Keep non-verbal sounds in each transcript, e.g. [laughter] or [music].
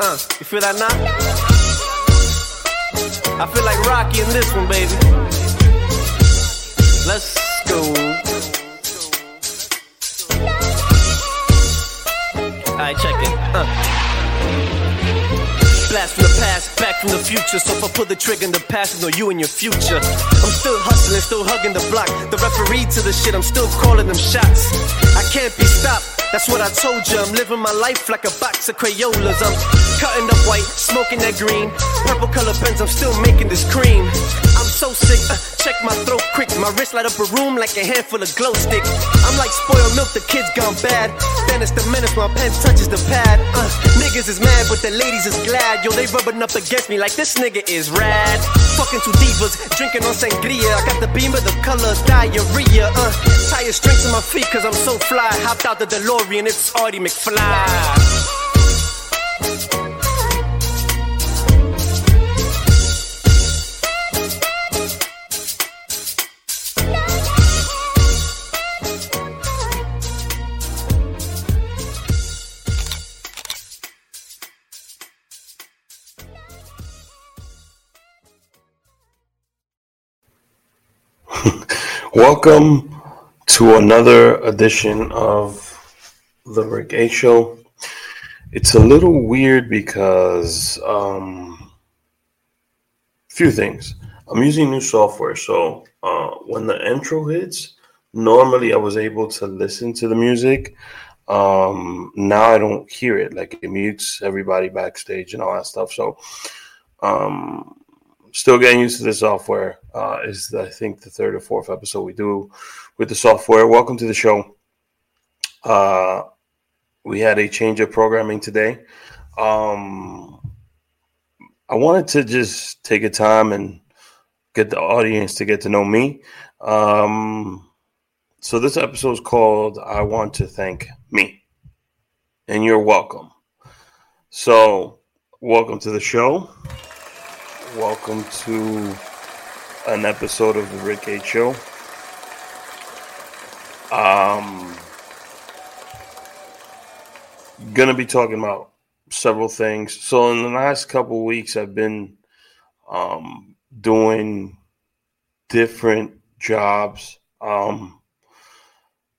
Uh, you feel that now? I feel like Rocky in this one, baby. Let's go. Alright, check it. Uh. Blast from the past, back from the future. So if I pull the trigger in the past, I know you and your future. I'm still hustling, still hugging the block. The referee to the shit, I'm still calling them shots. Can't be stopped. That's what I told you. I'm living my life like a box of Crayolas. I'm cutting up white, smoking that green. Purple color pens, I'm still making this cream. I'm so sick, uh, check my throat quick. My wrist light up a room like a handful of glow sticks. I'm like spoiled milk, the kids gone bad. Stannis the menace, my pen touches the pad. Uh, niggas is mad, but the ladies is glad. Yo, they rubbing up against me like this nigga is rad. Fucking two divas, drinking on sangria. I got the beam of the colors, diarrhea. Uh, tire strength in my feet, cause I'm so fly. Hopped out the DeLorean, it's Marty McFly. Welcome to another edition of the Rick H Show. It's a little weird because um, few things. I'm using new software, so uh, when the intro hits, normally I was able to listen to the music. Um, now I don't hear it; like it mutes everybody backstage and all that stuff. So um, still getting used to the software. Uh, is I think the third or fourth episode we do with the software. Welcome to the show. Uh, we had a change of programming today. Um, I wanted to just take a time and get the audience to get to know me. Um, so this episode is called "I Want to Thank Me," and you're welcome. So, welcome to the show. Welcome to an episode of the Rick H Show. Um, gonna be talking about several things. So in the last couple weeks, I've been um, doing different jobs. Um,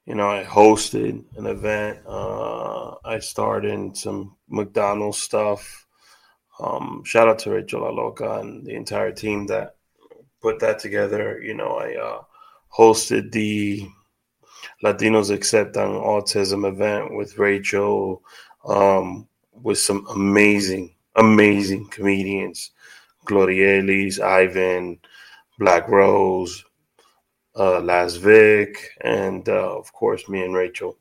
you know, I hosted an event. Uh, I started some McDonald's stuff. Um, shout out to Rachel La Loca and the entire team that put that together. You know, I uh, hosted the Latinos Accepting Autism event with Rachel, um, with some amazing, amazing comedians. Glorielis, Ivan, Black Rose, uh, Las Vic, and uh, of course me and Rachel.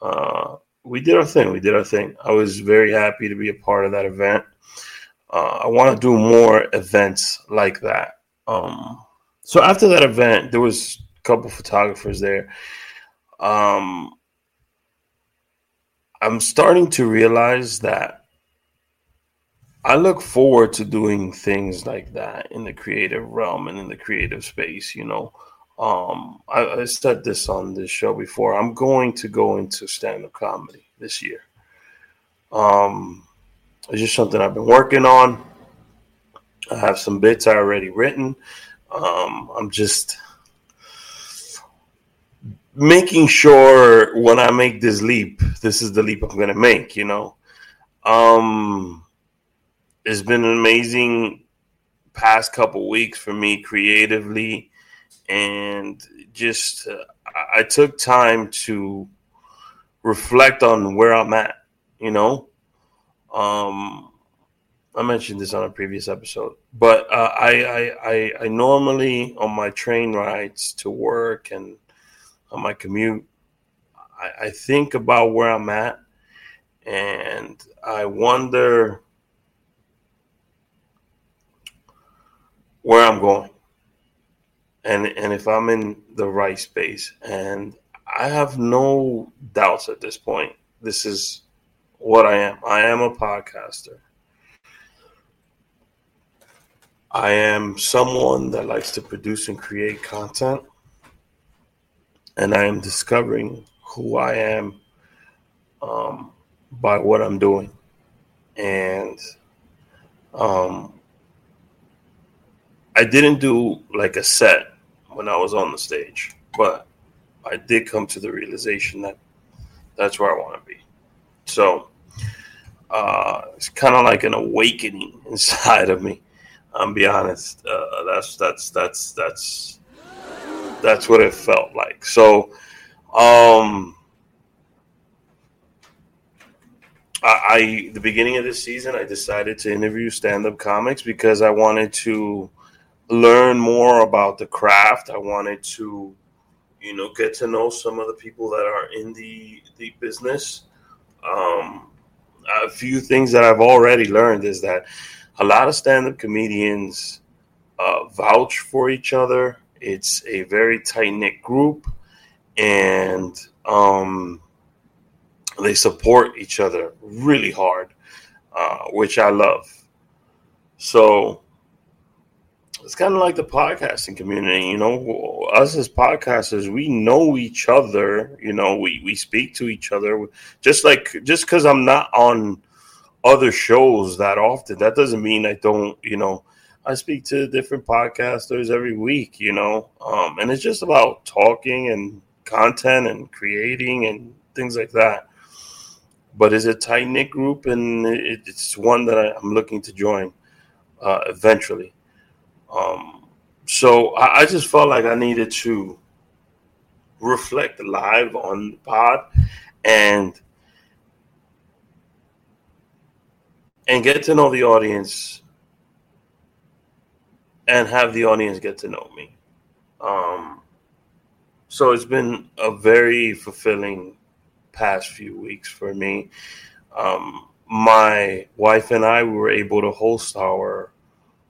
Uh, we did our thing. We did our thing. I was very happy to be a part of that event uh, I want to do more events like that. Um, so after that event, there was a couple photographers there. Um, I'm starting to realize that I look forward to doing things like that in the creative realm and in the creative space. You know, um, I, I said this on this show before. I'm going to go into stand-up comedy this year. Um, it's just something I've been working on. I have some bits I already written. Um, I'm just making sure when I make this leap, this is the leap I'm going to make, you know. Um, it's been an amazing past couple weeks for me creatively and just uh, I took time to reflect on where I'm at, you know. Um, I mentioned this on a previous episode, but uh, I, I, I I normally on my train rides to work and on my commute, I, I think about where I'm at, and I wonder where I'm going, and and if I'm in the right space, and I have no doubts at this point. This is what I am. I am a podcaster. I am someone that likes to produce and create content. And I am discovering who I am um, by what I'm doing. and um, I didn't do like a set when I was on the stage, but I did come to the realization that that's where I want to be. So uh, it's kind of like an awakening [laughs] inside of me. I'm be honest. Uh, that's that's that's that's that's what it felt like. So, um, I, I the beginning of this season, I decided to interview stand-up comics because I wanted to learn more about the craft. I wanted to, you know, get to know some of the people that are in the the business. Um, a few things that I've already learned is that a lot of stand-up comedians uh, vouch for each other. It's a very tight knit group, and um, they support each other really hard, uh, which I love. So it's kind of like the podcasting community, you know. Us as podcasters, we know each other. You know, we we speak to each other. Just like just because I'm not on other shows that often, that doesn't mean I don't. You know, I speak to different podcasters every week. You know, um, and it's just about talking and content and creating and things like that. But it's a tight knit group, and it's one that I'm looking to join uh, eventually. Um, so I, I just felt like I needed to reflect live on the pod and and get to know the audience and have the audience get to know me. Um, so it's been a very fulfilling past few weeks for me. Um, my wife and I we were able to host our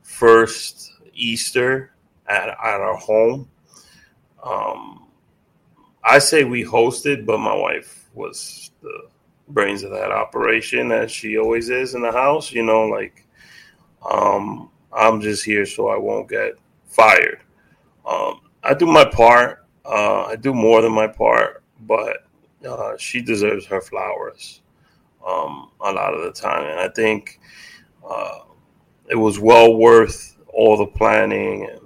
first Easter at, at our home. Um, I say we hosted, but my wife was the brains of that operation, as she always is in the house. You know, like um, I'm just here so I won't get fired. Um, I do my part. Uh, I do more than my part, but uh, she deserves her flowers um, a lot of the time, and I think uh, it was well worth all the planning and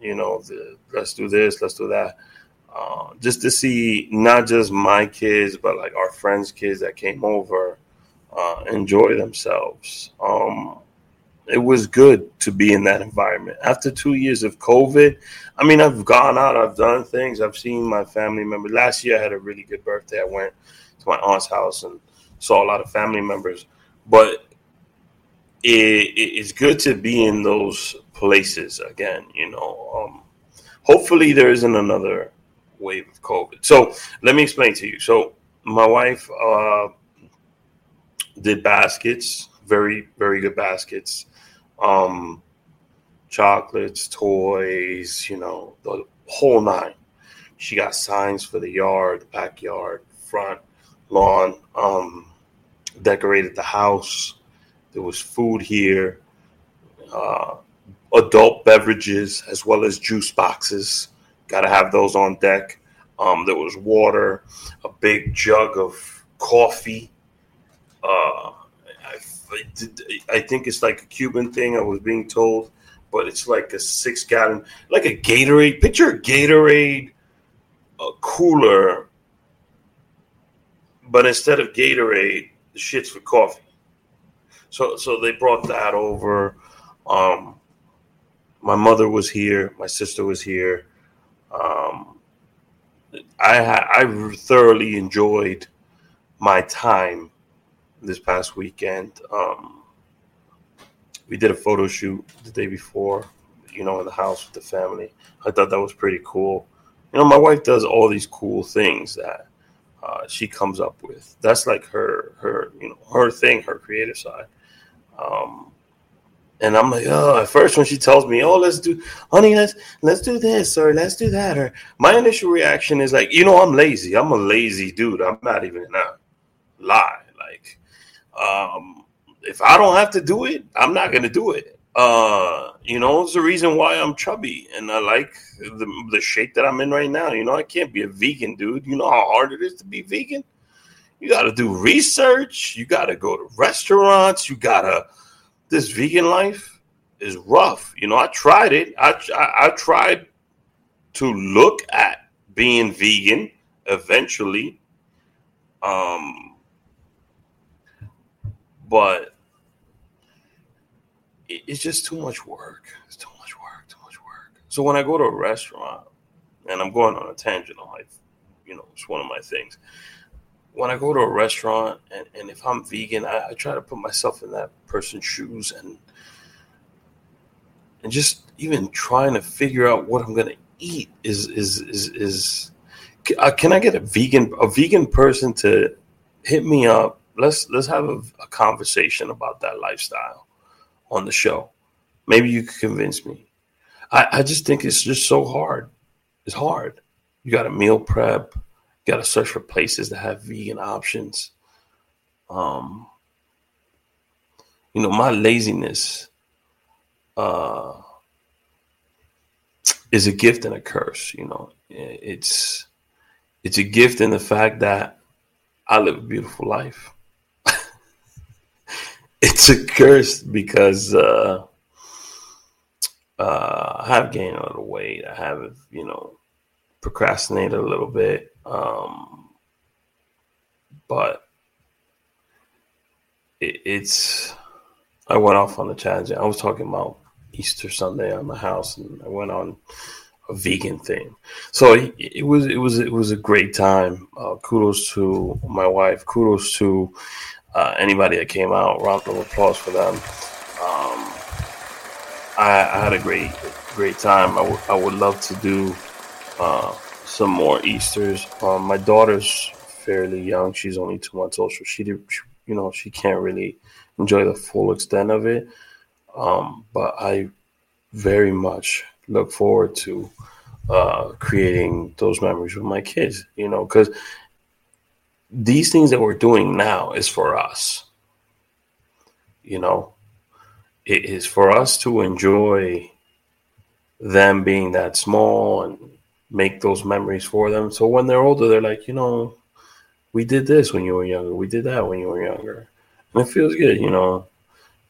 you know the let's do this, let's do that. Uh, just to see not just my kids, but like our friends' kids that came over uh, enjoy themselves. Um, it was good to be in that environment. After two years of COVID, I mean, I've gone out, I've done things, I've seen my family members. Last year, I had a really good birthday. I went to my aunt's house and saw a lot of family members. But it, it's good to be in those places again. You know, um, hopefully there isn't another wave of COVID. So let me explain to you. So my wife uh, did baskets, very very good baskets, um, chocolates, toys, you know, the whole nine. She got signs for the yard, backyard, front lawn, um, decorated the house. There was food here. Uh, adult beverages as well as juice boxes. Got to have those on deck. Um, there was water, a big jug of coffee. Uh, I, I, think it's like a Cuban thing. I was being told, but it's like a six gallon, like a Gatorade. Picture a Gatorade a cooler, but instead of Gatorade, the shit's for coffee. So, so they brought that over. Um, my mother was here, my sister was here. Um, I I thoroughly enjoyed my time this past weekend. Um, we did a photo shoot the day before, you know, in the house with the family. I thought that was pretty cool. You know, my wife does all these cool things that uh, she comes up with. That's like her her you know her thing, her creative side. Um, and I'm like, oh, at first when she tells me, oh, let's do, honey, let's let's do this or let's do that, or my initial reaction is like, you know, I'm lazy. I'm a lazy dude. I'm not even gonna lie. Like, um, if I don't have to do it, I'm not gonna do it. Uh, you know, it's the reason why I'm chubby and I like the the shape that I'm in right now. You know, I can't be a vegan, dude. You know how hard it is to be vegan. You got to do research. You got to go to restaurants. You got to. This vegan life is rough. You know, I tried it. I, I, I tried to look at being vegan eventually. Um, but it, it's just too much work. It's too much work. Too much work. So when I go to a restaurant, and I'm going on a tangent on like, you know, it's one of my things. When I go to a restaurant and, and if I'm vegan, I, I try to put myself in that person's shoes and and just even trying to figure out what I'm gonna eat is is is is. Uh, can I get a vegan a vegan person to hit me up? Let's let's have a, a conversation about that lifestyle on the show. Maybe you could convince me. I, I just think it's just so hard it's hard. You got to meal prep. Got to search for places that have vegan options. Um, you know, my laziness uh, is a gift and a curse. You know, it's it's a gift in the fact that I live a beautiful life. [laughs] it's a curse because uh, uh, I have gained a lot of weight. I have, you know, procrastinated a little bit. Um, but it, it's, I went off on a tangent. I was talking about Easter Sunday on the house, and I went on a vegan thing. So it, it was, it was, it was a great time. Uh, kudos to my wife. Kudos to uh, anybody that came out. Round of applause for them. Um, I, I, had a great, great time. I, w- I would love to do uh, some more Easter's. Um, my daughter's fairly young; she's only two months old, so she, did, she you know, she can't really enjoy the full extent of it. Um, but I very much look forward to uh, creating those memories with my kids. You know, because these things that we're doing now is for us. You know, it is for us to enjoy them being that small and make those memories for them. So when they're older, they're like, you know, we did this when you were younger. We did that when you were younger. And it feels good, you know.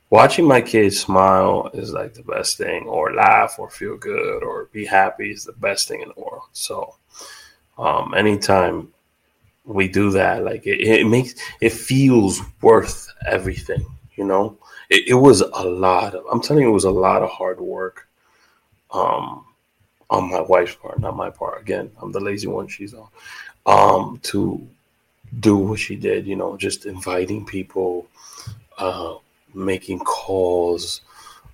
Watching my kids smile is like the best thing, or laugh, or feel good, or be happy is the best thing in the world. So, um, anytime we do that, like it, it makes it feels worth everything, you know. It, it was a lot of, I'm telling you, it was a lot of hard work. Um, on my wife's part, not my part. Again, I'm the lazy one. She's on. Um, to do what she did, you know, just inviting people, uh, making calls,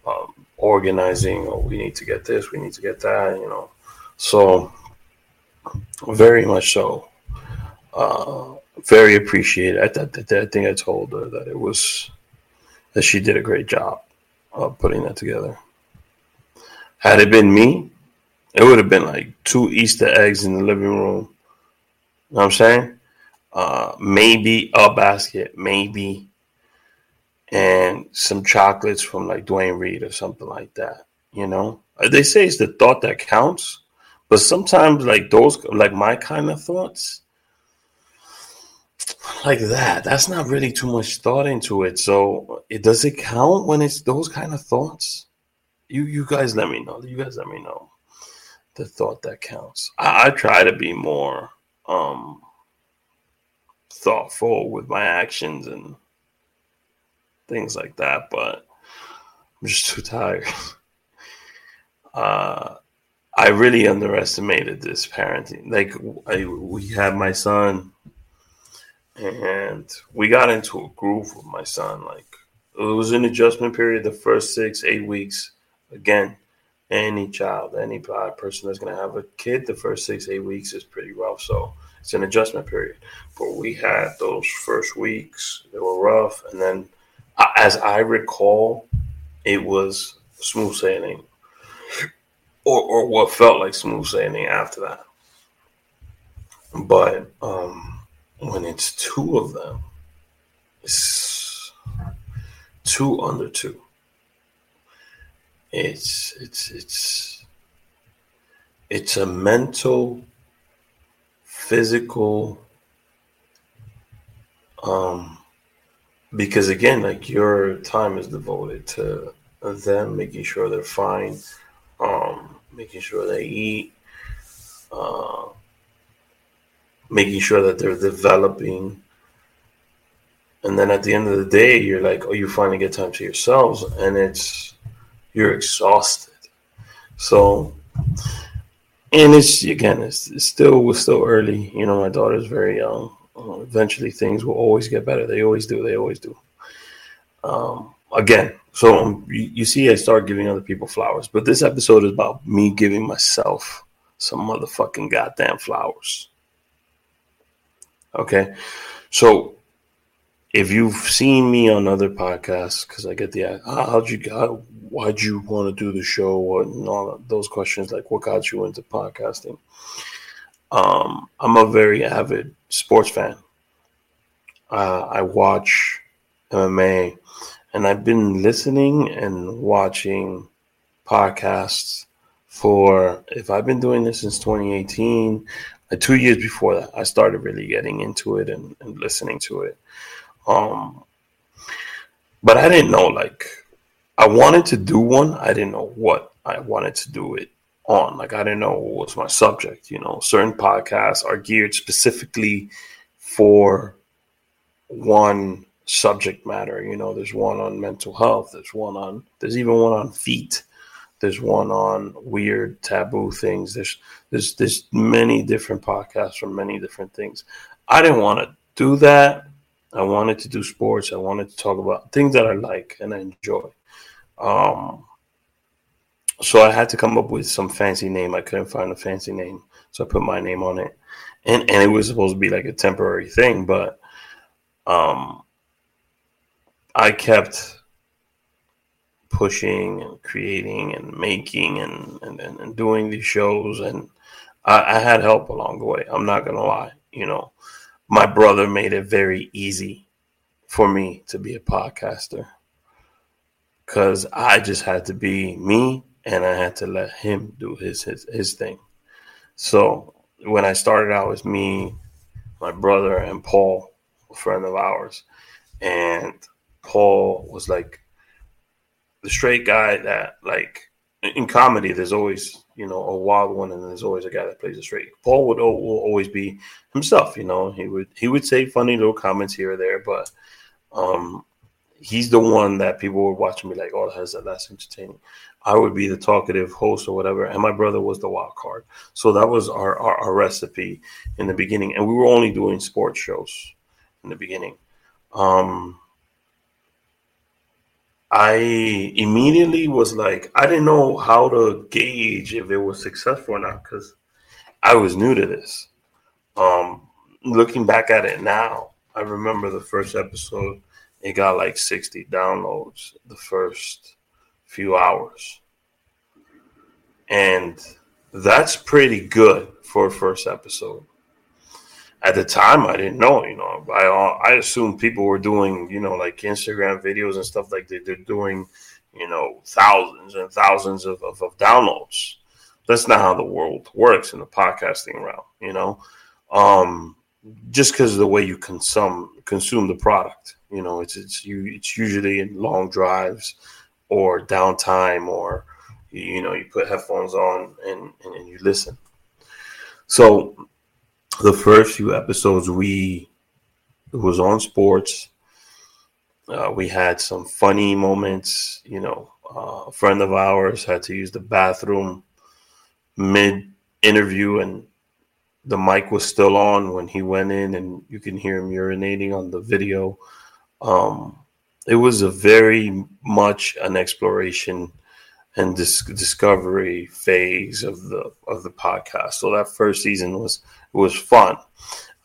um, organizing. Oh, we need to get this. We need to get that. You know, so very much so. Uh, very appreciated. I, I think I told her that it was that she did a great job of putting that together. Had it been me, it would have been like two Easter eggs in the living room. You know what I'm saying? Uh, maybe a basket, maybe, and some chocolates from like Duane Reade or something like that. You know, uh, they say it's the thought that counts, but sometimes like those, like my kind of thoughts, like that, that's not really too much thought into it. So, it does it count when it's those kind of thoughts? You you guys let me know. You guys let me know the thought that counts. I, I try to be more um, thoughtful with my actions and things like that, but I'm just too tired. [laughs] uh, I really underestimated this parenting. Like, I, we had my son, and we got into a groove with my son. Like, it was an adjustment period the first six, eight weeks. Again, any child, any person that's going to have a kid, the first six, eight weeks is pretty rough. So it's an adjustment period. But we had those first weeks, they were rough. And then, as I recall, it was smooth sailing, or, or what felt like smooth sailing after that. But um, when it's two of them, it's two under two it's it's it's it's a mental, physical, Um, because again, like your time is devoted to them making sure they're fine, um, making sure they eat, uh, making sure that they're developing. And then at the end of the day, you're like, oh, you finally get time to yourselves, and it's you're exhausted. So, and it's again, it's, it's still we're still early. You know, my daughter's very young. Uh, eventually, things will always get better. They always do. They always do. Um, again, so um, you, you see, I start giving other people flowers, but this episode is about me giving myself some motherfucking goddamn flowers. Okay, so if you've seen me on other podcasts, because I get the ah, how'd you got why'd you want to do the show and all those questions like what got you into podcasting. Um, I'm a very avid sports fan. Uh, I watch MMA, and I've been listening and watching podcasts for if I've been doing this since 2018, uh, two years before that, I started really getting into it and, and listening to it. Um, but I didn't know like I wanted to do one. I didn't know what I wanted to do it on. Like I didn't know what was my subject. You know, certain podcasts are geared specifically for one subject matter. You know, there's one on mental health. There's one on. There's even one on feet. There's one on weird taboo things. There's there's there's many different podcasts from many different things. I didn't want to do that. I wanted to do sports. I wanted to talk about things that I like and I enjoy. Um, so I had to come up with some fancy name. I couldn't find a fancy name, so I put my name on it, and and it was supposed to be like a temporary thing, but um, I kept pushing and creating and making and and, and, doing these shows, and I, I had help along the way. I'm not gonna lie, you know my brother made it very easy for me to be a podcaster because I just had to be me and I had to let him do his his, his thing. So when I started out, with me, my brother, and Paul, a friend of ours, and Paul was like the straight guy that like in comedy. There's always you know, a wild one, and there's always a guy that plays it straight. Paul would will always be himself. You know, he would he would say funny little comments here or there, but um, he's the one that people would watch and be like, "Oh, that's that's entertaining." I would be the talkative host or whatever, and my brother was the wild card. So that was our, our, our recipe in the beginning, and we were only doing sports shows in the beginning. Um, I immediately was like, I didn't know how to gauge if it was successful or not because I was new to this. Um, looking back at it now, I remember the first episode, it got like 60 downloads the first few hours. And that's pretty good for a first episode at the time I didn't know. You know, I I assumed people were doing you know like Instagram videos and stuff like they, they're doing you know thousands and thousands of, of, of downloads. That's not how the world works in the podcasting realm. You know, um, just because of the way you consume consume the product. You know, it's it's you it's usually in long drives or downtime or you know you put headphones on and, and, and you listen. So the first few episodes we was on sports. Uh, we had some funny moments. You know, uh, a friend of ours had to use the bathroom mid interview, and the mic was still on when he went in, and you can hear him urinating on the video. Um, it was a very much an exploration and dis- discovery phase of the of the podcast. So that first season was was fun.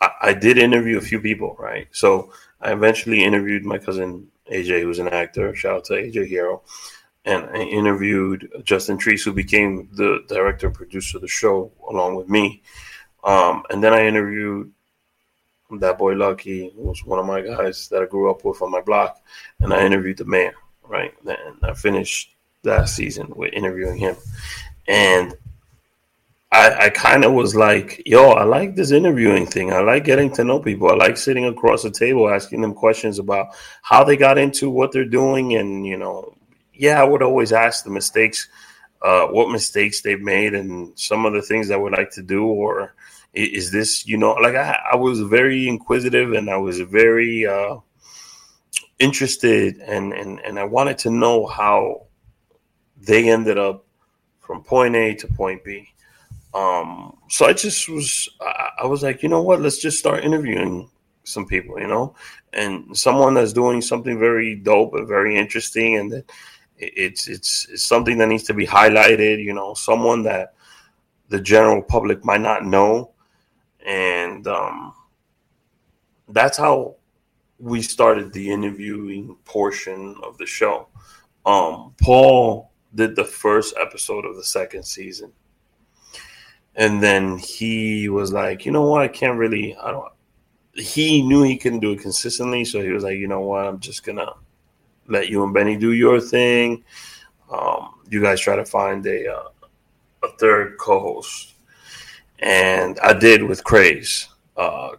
I, I did interview a few people, right? So I eventually interviewed my cousin AJ, who's an actor. Shout out to AJ Hierro. And I interviewed Justin Treese, who became the director and producer of the show along with me. Um, and then I interviewed that boy Lucky, who was one of my guys that I grew up with on my block. And I interviewed the mayor, right? And I finished that season with interviewing him. And I, I kind of was like, yo, I like this interviewing thing. I like getting to know people. I like sitting across the table asking them questions about how they got into what they're doing. And, you know, yeah, I would always ask the mistakes, uh, what mistakes they've made and some of the things I would like to do. Or is this, you know, like I, I was very inquisitive and I was very uh, interested and, and, and I wanted to know how they ended up from point A to point B um, so I just was, I, I was like, you know what? Let's just start interviewing some people, you know, and someone that's doing something very dope and very interesting, and that it's it's it's something that needs to be highlighted. You know, someone that the general public might not know, and um, that's how we started the interviewing portion of the show. Um, Paul did the first episode of the second season and then he was like, you know what, I can't really. I don't. He knew he couldn't do it consistently, so he was like, you know what, I'm just gonna let you and Benny do your thing. Um, you guys try to find a uh, a third co-host, and I did with Craze. Uh,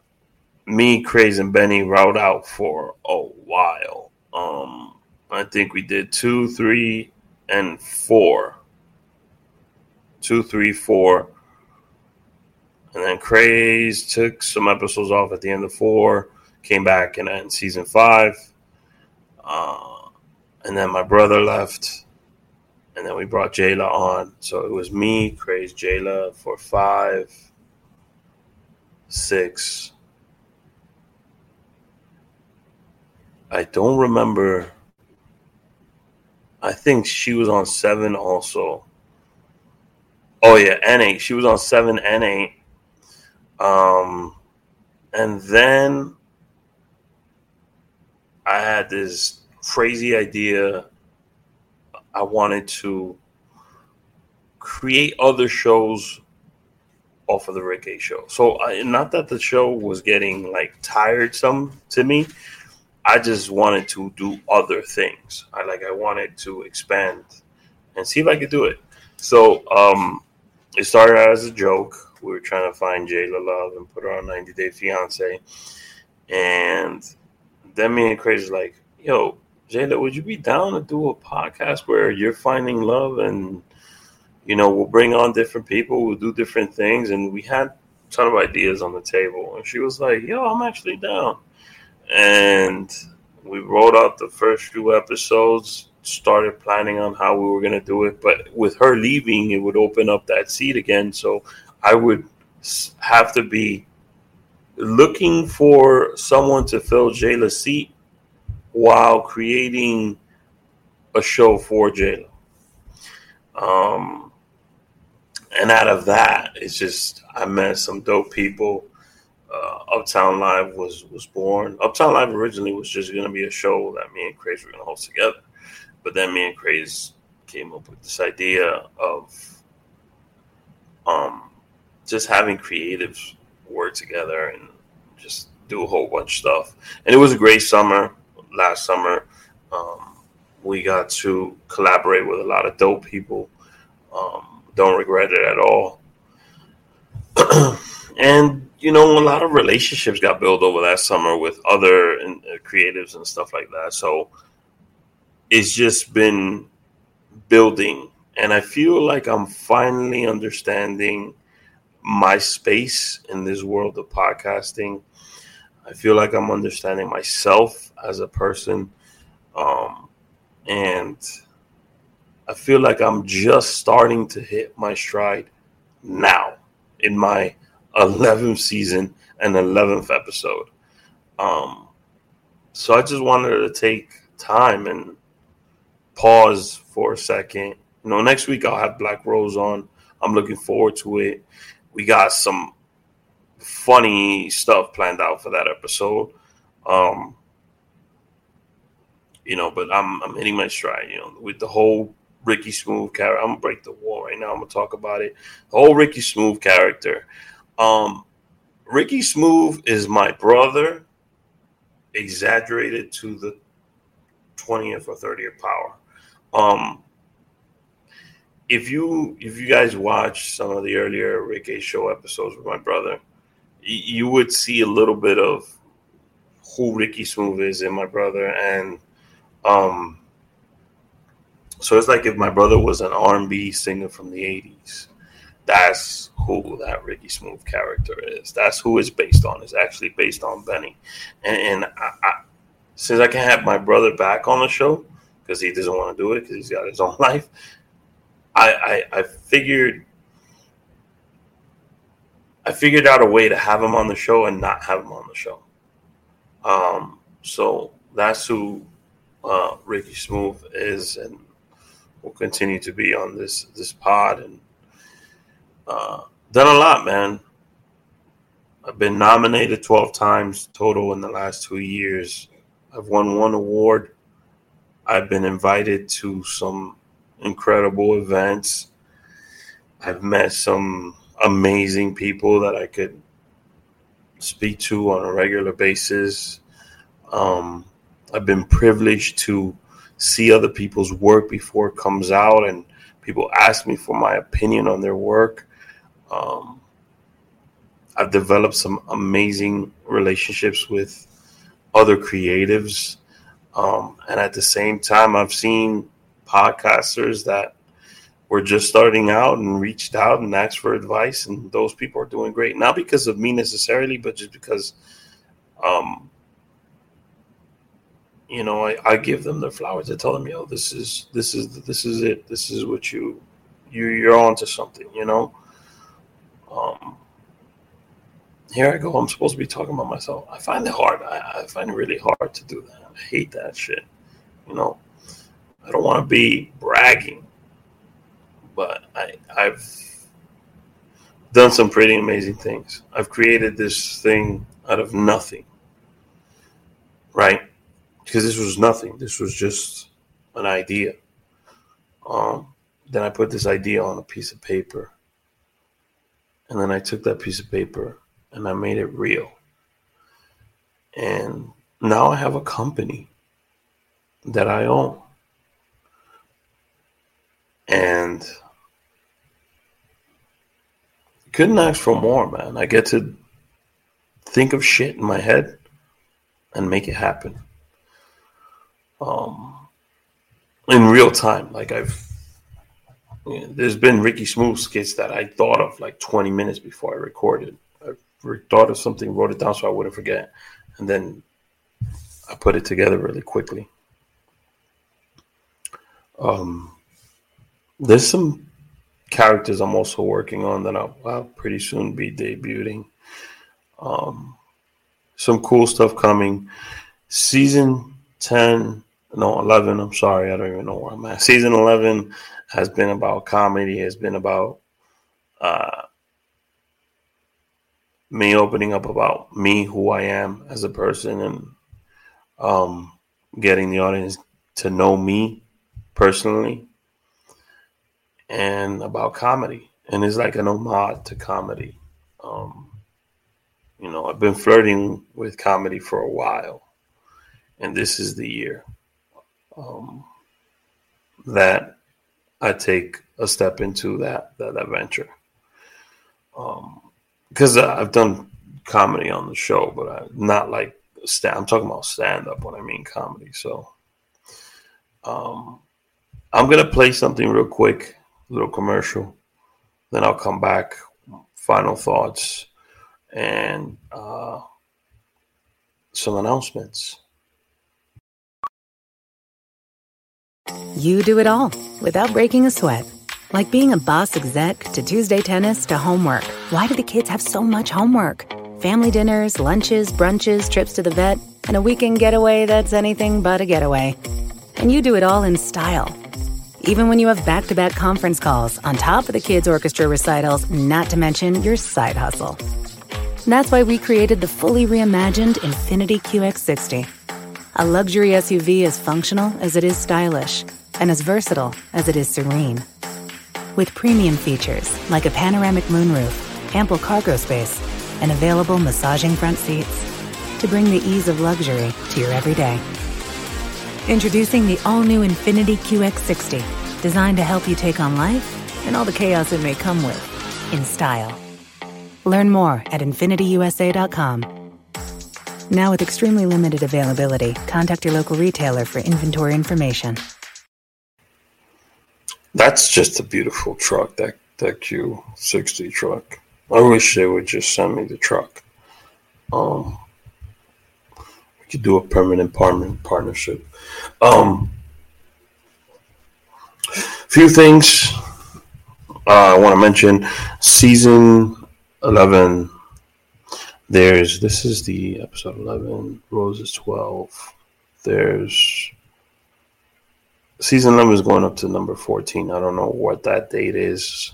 me, Craze, and Benny rode out for a while. Um, I think we did two, three, and four. Two, three, four and then Craze took some episodes off at the end of four, came back and then season five. Uh, and then my brother left, and then we brought Jayla on. So it was me, Craze, Jayla for five, six. I don't remember. I think she was on seven also. Oh yeah, N eight. She was on seven N eight. Um, and then I had this crazy idea. I wanted to create other shows off of the Rick H show. So, I, not that the show was getting like tiresome to me. I just wanted to do other things. I like I wanted to expand and see if I could do it. So, um, it started out as a joke we were trying to find Jayla Love and put her on 90 Day Fiance. And then me and Crazy like, yo, Jayla, would you be down to do a podcast where you're finding love and you know, we'll bring on different people, we'll do different things. And we had a ton of ideas on the table. And she was like, yo, I'm actually down. And we wrote out the first few episodes, started planning on how we were going to do it. But with her leaving, it would open up that seat again. So I would have to be looking for someone to fill Jayla's seat while creating a show for Jayla. Um, and out of that, it's just I met some dope people. Uh, Uptown Live was was born. Uptown Live originally was just going to be a show that me and Craze were going to host together, but then me and Craze came up with this idea of um, just having creatives work together and just do a whole bunch of stuff. And it was a great summer last summer. Um, we got to collaborate with a lot of dope people. Um, don't regret it at all. [clears throat] and you know, a lot of relationships got built over that summer with other uh, creatives and stuff like that. So it's just been building, and I feel like I'm finally understanding my space in this world of podcasting. I feel like I'm understanding myself as a person. Um, and I feel like I'm just starting to hit my stride now in my 11th season and 11th episode. Um, so I just wanted to take time and pause for a second. You know, next week I'll have Black Rose on. I'm looking forward to it we got some funny stuff planned out for that episode. Um, you know, but I'm I'm hitting my stride. You know, with the whole Ricky Smooth character. I'm gonna break the wall right now. I'm gonna talk about it. The whole Ricky Smooth character. Um, Ricky Smooth is my brother, exaggerated to the twentieth or thirtieth power. Um, if you if you guys watch some of the earlier Rick H Show episodes with my brother, you would see a little bit of who Ricky Smooth is and my brother, and um, so it's like if my brother was an R and B singer from the '80s. That's who that Ricky Smooth character is. That's who it's based on. It's actually based on Benny, and, and I, I, since I can't have my brother back on the show because he doesn't want to do it because he's got his [laughs] own life, I, I, I figured I figured out a way to have him on the show and not have him on the show. Um, so that's who uh, Ricky Smooth is, and will continue to be on this this pod. And uh, done a lot, man. I've been nominated twelve times total in the last two years. I've won one award. I've been invited to some incredible events. I've met some amazing people that I could speak to on a regular basis. Um, I've been privileged to see other people's work before it comes out, and people ask me for my opinion on their work. Um, I've developed some amazing relationships with other creatives. Um, and at the same time, I've seen podcasters that were just starting out and reached out and asked for advice, and those people are doing great. Not because of me necessarily, but just because, um, you know, I, I give them the flowers. I tell them, yo, this is this is this is it. This is what you you you're onto something. You know. Um, here I go. I'm supposed to be talking about myself. I find it hard. I, I find it really hard to do that. I hate that shit. You know, I don't want to be bragging, but I, I've done some pretty amazing things. I've created this thing out of nothing, right? Because this was nothing. This was just an idea. Um, then I put this idea on a piece of paper. And then I took that piece of paper and I made it real. And now I have a company that I own. And couldn't ask for more, man. I get to think of shit in my head and make it happen. Um, in real time. Like I've, know, there's been Ricky Smooth skits that I thought of like 20 minutes before I recorded. I thought of something, wrote it down so I wouldn't forget, and then I put it together really quickly. Um, there's some characters I'm also working on that I'll, I'll pretty soon be debuting. Um, some cool stuff coming. Season 10, no, 11, I'm sorry, I don't even know where I'm at. Season 11 has been about comedy, has been about uh, me opening up about me, who I am as a person, and um, getting the audience to know me personally and about comedy. And it's like an homage to comedy. Um, you know, I've been flirting with comedy for a while, and this is the year um, that I take a step into that that adventure. Because um, I've done comedy on the show, but I, not like stand. I'm talking about stand up when I mean comedy. So, um, I'm gonna play something real quick a little commercial. Then I'll come back, final thoughts, and uh, some announcements. You do it all without breaking a sweat. Like being a boss exec to Tuesday tennis to homework. Why do the kids have so much homework? Family dinners, lunches, brunches, trips to the vet, and a weekend getaway that's anything but a getaway. And you do it all in style even when you have back to back conference calls on top of the kids' orchestra recitals, not to mention your side hustle. That's why we created the fully reimagined Infiniti QX60. A luxury SUV as functional as it is stylish, and as versatile as it is serene. With premium features like a panoramic moonroof, ample cargo space, and available massaging front seats to bring the ease of luxury to your everyday. Introducing the all new Infiniti QX60, designed to help you take on life and all the chaos it may come with in style. Learn more at InfinitiUSA.com. Now, with extremely limited availability, contact your local retailer for inventory information. That's just a beautiful truck, that, that Q60 truck. I wish they would just send me the truck. Um, we could do a permanent partner, partnership. Um, few things uh, I want to mention. Season 11 there's this is the episode 11 rose is 12 there's season number is going up to number 14 i don't know what that date is.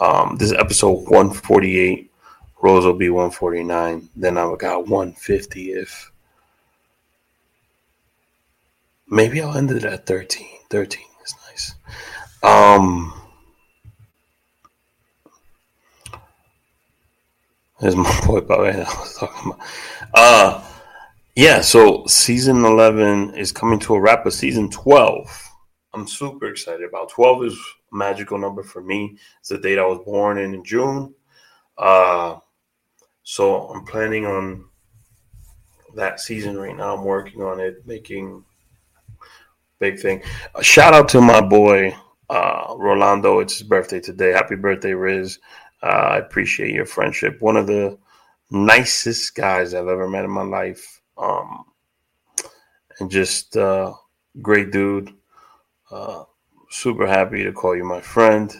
Um, this is episode 148 rose will be 149 then i've got 150 if maybe i'll end it at 13 13 is nice. Um There's my boy Bobby I was talking about. Uh yeah, so season eleven is coming to a wrap, but season twelve, I'm super excited about. Twelve is a magical number for me. It's the date I was born in in June. Uh so I'm planning on that season right now. I'm working on it, making big thing. A shout out to my boy uh Rolando. It's his birthday today. Happy birthday, Riz. Uh, I appreciate your friendship. One of the nicest guys I've ever met in my life. Um, and just uh, great dude. Uh, super happy to call you my friend.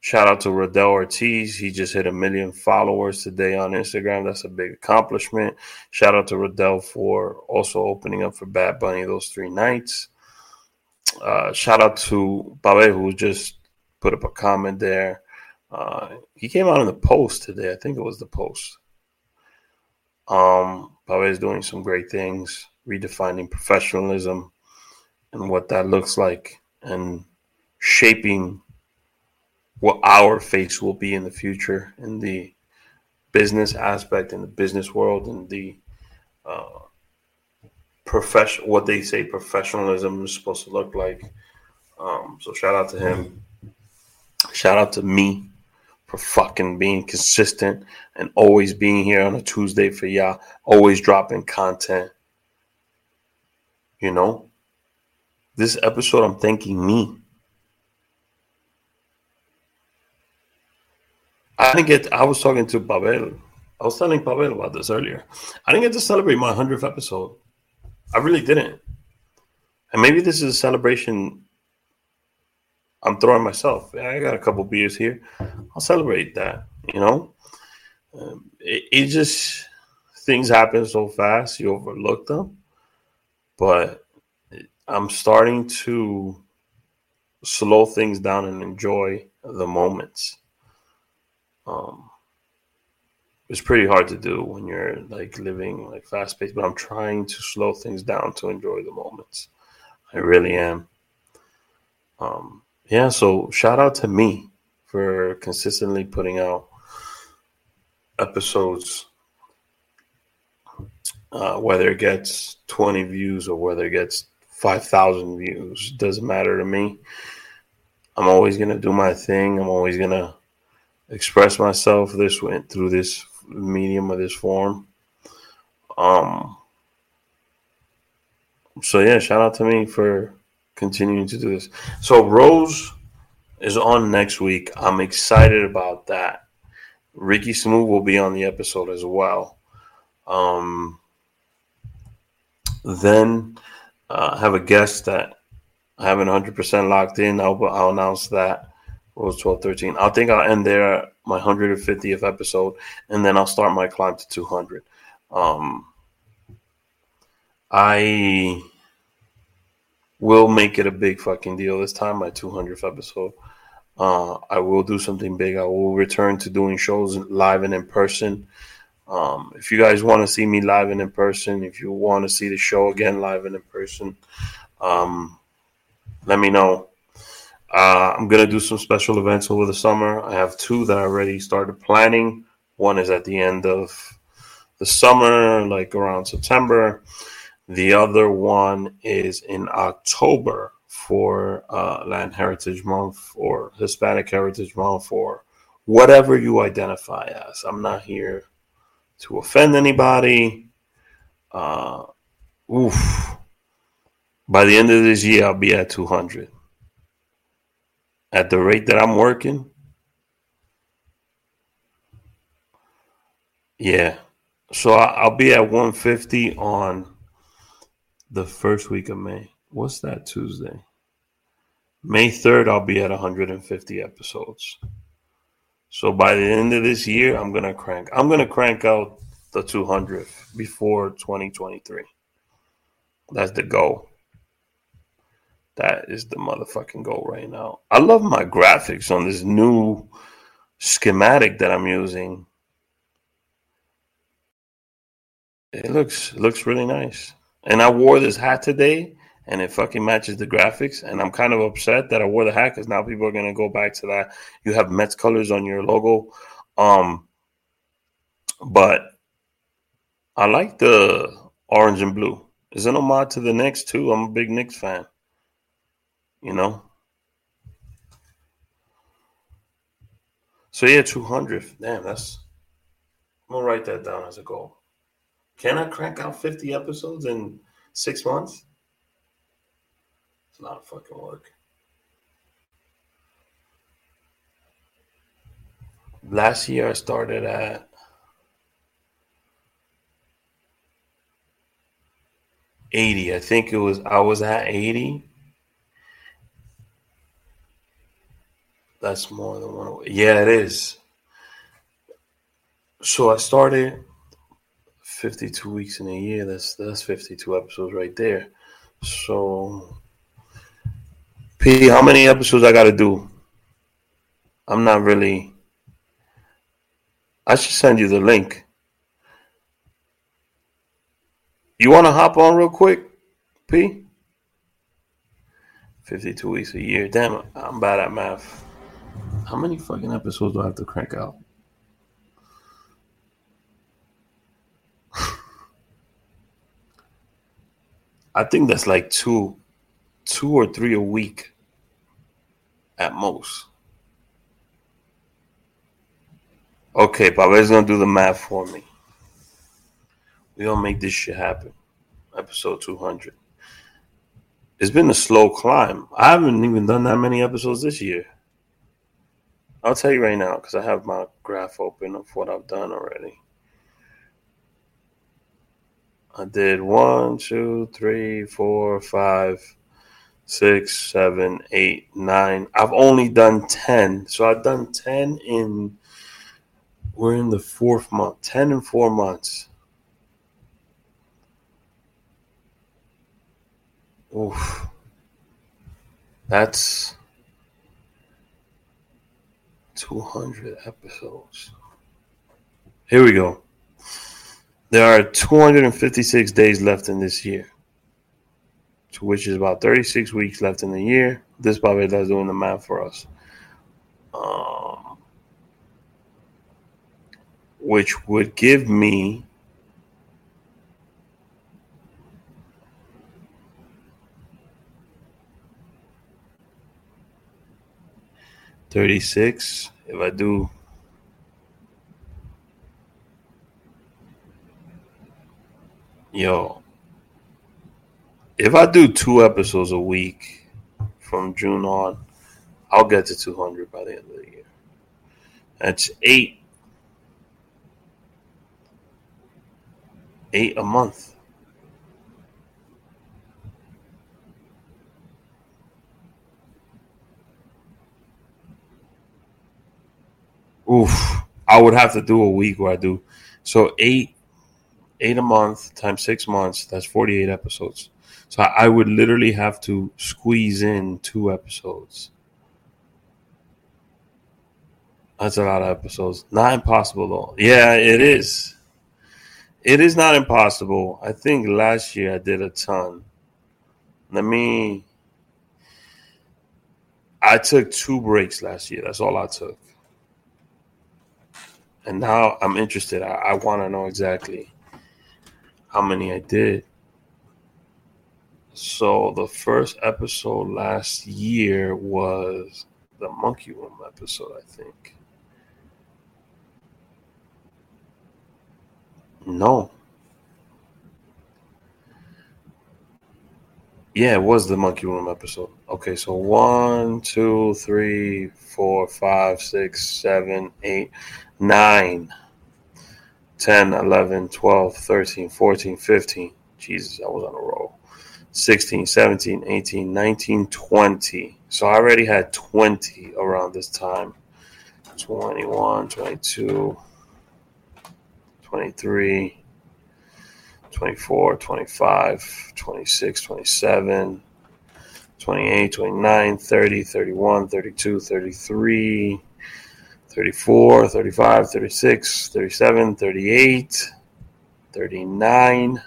Shout out to Rodell Ortiz. He just hit a million followers today on Instagram. That's a big accomplishment. Shout out to Rodell for also opening up for Bad Bunny those three nights. Uh, shout out to Babe, who just put up a comment there. Uh, he came out in the post today. I think it was the post. Um, Pave is doing some great things, redefining professionalism and what that looks like, and shaping what our face will be in the future in the business aspect, in the business world, in the uh, profession, what they say professionalism is supposed to look like. Um, so shout out to him. Shout out to me for fucking being consistent and always being here on a Tuesday for y'all, always dropping content. You know, this episode, I'm thanking me. I didn't get, I was talking to Pavel. I was telling Pavel about this earlier. I didn't get to celebrate my 100th episode. I really didn't. And maybe this is a celebration I'm throwing myself. I got a couple beers here. I'll celebrate that. You know, um, it, it, just things happen so fast you overlook them. But I'm starting to slow things down and enjoy the moments. Um, it's pretty hard to do when you're like living like fast paced, but I'm trying to slow things down to enjoy the moments. I really am. Um, yeah, so shout out to me for consistently putting out episodes, uh, whether it gets 20 views or whether it gets 5,000 views, doesn't matter to me. I'm always going to do my thing. I'm always going to express myself this way through this medium or this form. Um, so yeah, shout out to me for continuing to do this. So Rose is on next week. I'm excited about that. Ricky Smooth will be on the episode as well. Um, then uh, have a guest that I haven't 100% locked in. I'll, I'll announce that. Rose 12, 13. I think I'll end there my 150th episode, and then I'll start my climb to 200. Um, I will make it a big fucking deal this time, my 200th episode. Uh, I will do something big. I will return to doing shows live and in person. Um, if you guys want to see me live and in person, if you want to see the show again live and in person, um, let me know. Uh, I'm gonna do some special events over the summer. I have two that I already started planning. One is at the end of the summer, like around September. The other one is in October for uh, Latin Heritage Month or Hispanic Heritage Month or whatever you identify as. I'm not here to offend anybody. Uh, oof. By the end of this year, I'll be at 200. At the rate that I'm working, yeah. So I'll be at 150 on the first week of May. What's that Tuesday? May 3rd, I'll be at 150 episodes. So by the end of this year, I'm gonna crank. I'm gonna crank out the 200 before 2023. That's the goal. That is the motherfucking goal right now. I love my graphics on this new schematic that I'm using. It looks looks really nice. And I wore this hat today and it fucking matches the graphics. And I'm kind of upset that I wore the hat because now people are gonna go back to that. You have Mets colors on your logo, um, but I like the orange and blue. Is an homage to the Knicks too. I'm a big Knicks fan. You know. So yeah, 200. Damn, that's. I'm gonna write that down as a goal. Can I crank out 50 episodes in six months? It's not a fucking work. Last year I started at eighty. I think it was I was at eighty. That's more than one. Yeah, it is. So I started fifty-two weeks in a year. That's that's fifty-two episodes right there. So P, how many episodes I got to do? I'm not really. I should send you the link. You want to hop on real quick, P? 52 weeks a year. Damn, I'm bad at math. How many fucking episodes do I have to crank out? I think that's like two two or three a week at most. Okay, Papa's gonna do the math for me. We gonna make this shit happen. Episode 200. It's been a slow climb. I haven't even done that many episodes this year. I'll tell you right now because I have my graph open of what I've done already. I did one, two, three, four, five, six, seven, eight, nine. I've only done 10. So I've done 10 in, we're in the fourth month, 10 in four months. Oof. That's 200 episodes. Here we go. There are 256 days left in this year which is about 36 weeks left in the year. This probably does doing the math for us. Um, which would give me Thirty-six. If I do Yo, if I do two episodes a week from June on, I'll get to 200 by the end of the year. That's eight, eight a month. Oof, I would have to do a week where I do so eight, eight a month times six months. That's 48 episodes. So I would literally have to squeeze in two episodes. That's a lot of episodes. Not impossible though. Yeah, it is. It is not impossible. I think last year I did a ton. Let me. I took two breaks last year. That's all I took. And now I'm interested. I, I want to know exactly how many I did. So the first episode last year was the Monkey Room episode, I think. No. Yeah, it was the Monkey Room episode. Okay, so one, two, three, four, five, six, seven, eight, nine, 10, 11, 12, 13, 14, 15. Jesus, I was on a roll. 16, 17, 18, 19, 20. So I already had 20 around this time. 21, 22, 23, 24, 25, 26, 27, 28, 29, 30, 31, 32, 33, 34, 35, 36, 37, 38, 39,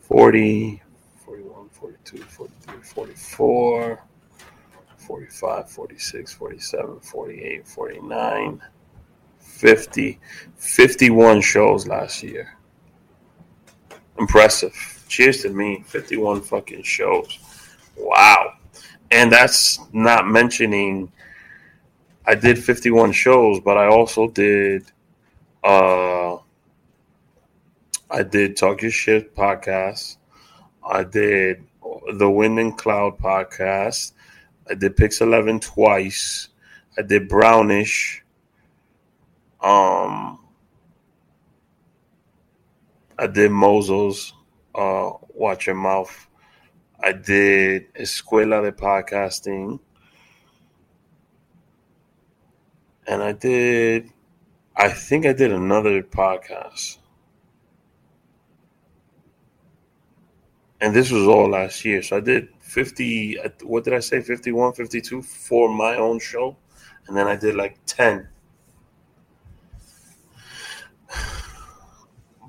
40, 41, 42, 43, 44, 45, 46, 47, 48, 49, 50, 51 shows last year. Impressive. Cheers to me. 51 fucking shows. Wow. And that's not mentioning I did 51 shows, but I also did uh I did Talk Your Shit podcast. I did the Wind and Cloud podcast. I did Pix 11 twice. I did Brownish. Um I did Mozo's uh Watch Your Mouth. I did Escuela de Podcasting. And I did, I think I did another podcast. And this was all last year. So I did 50, what did I say, 51, 52 for my own show. And then I did like 10.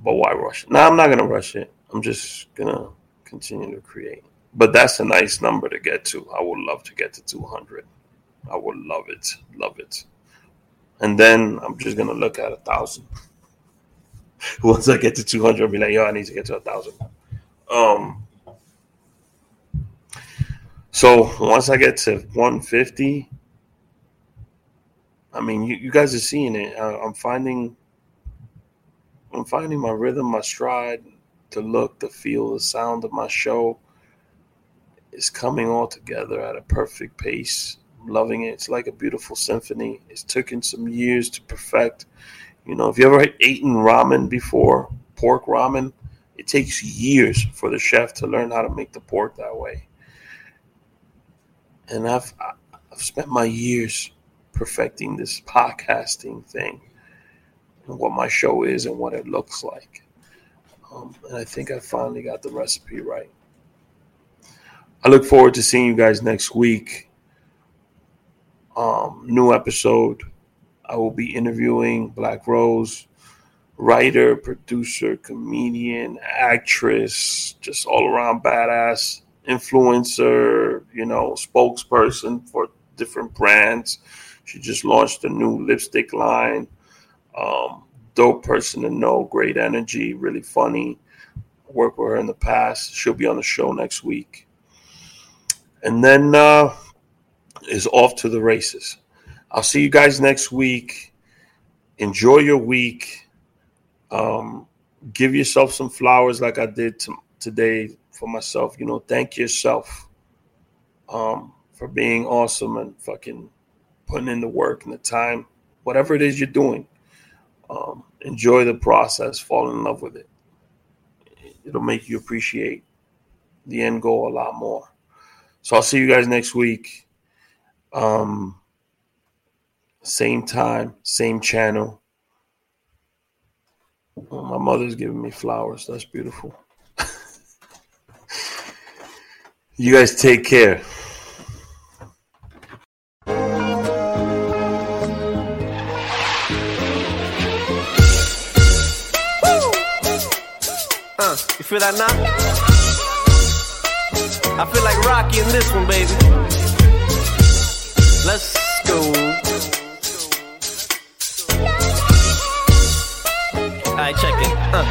But why rush it? No, I'm not going to rush it. I'm just going to continue to create. But that's a nice number to get to. I would love to get to 200. I would love it. Love it and then I'm just gonna look at a thousand. [laughs] Once I get to 200, I'll be like, yo, I need to get to a thousand. Um. So once I get to 150, I mean, you, you guys are seeing it. I, I'm finding, I'm finding my rhythm, my stride, the look, the feel, the sound of my show is coming all together at a perfect pace loving it. It's like a beautiful symphony. It's taken some years to perfect. You know, if you ever eaten ramen before, pork ramen, it takes years for the chef to learn how to make the pork that way. And I've I've spent my years perfecting this podcasting thing and what my show is and what it looks like. Um, and I think I finally got the recipe right. I look forward to seeing you guys next week um, new episode. I will be interviewing Black Rose, writer, producer, comedian, actress, just all around badass, influencer, you know, spokesperson for different brands. She just launched a new lipstick line. Um, dope person to know, great energy, really funny. Worked with her in the past. She'll be on the show next week. And then uh, is off to the races. I'll see you guys next week. Enjoy your week. Um, give yourself some flowers like I did to, today for myself. You know, thank yourself um, for being awesome and fucking putting in the work and the time. Whatever it is you're doing, um, enjoy the process. Fall in love with it. It'll make you appreciate the end goal a lot more. So I'll see you guys next week. Um, same time, same channel. Oh, my mother's giving me flowers. That's beautiful. [laughs] you guys take care. Uh, you feel that now? I feel like Rocky in this one, baby. Let's go. Alright, check it. Uh.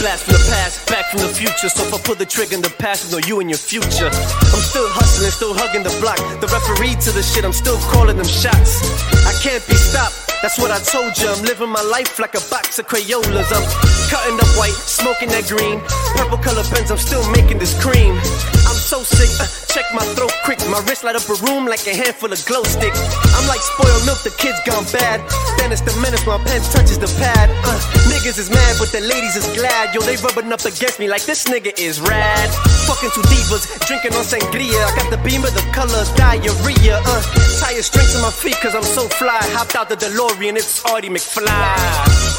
Blast from the past, back from the future. So if I pull the trigger in the past, know you in your future. I'm still hustling, still hugging the block. The referee to the shit, I'm still calling them shots. I can't be stopped. That's what I told you. I'm living my life like a box of Crayolas. I'm cutting up white, smoking that green. Purple color pens, I'm still making this cream. I'm so sick, uh, check my throat quick. My wrist light up a room like a handful of glow sticks. I'm like spoiled milk, the kids gone bad. Dennis the menace, my pen touches the pad. Uh, niggas is mad, but the ladies is glad. Yo, they rubbing up against me like this nigga is rad. Fucking two divas, drinking on sangria. I got the beam of the colors, diarrhea. Uh, tie strings to my feet, cause I'm so fly. Hopped out the DeLorean, it's Marty McFly.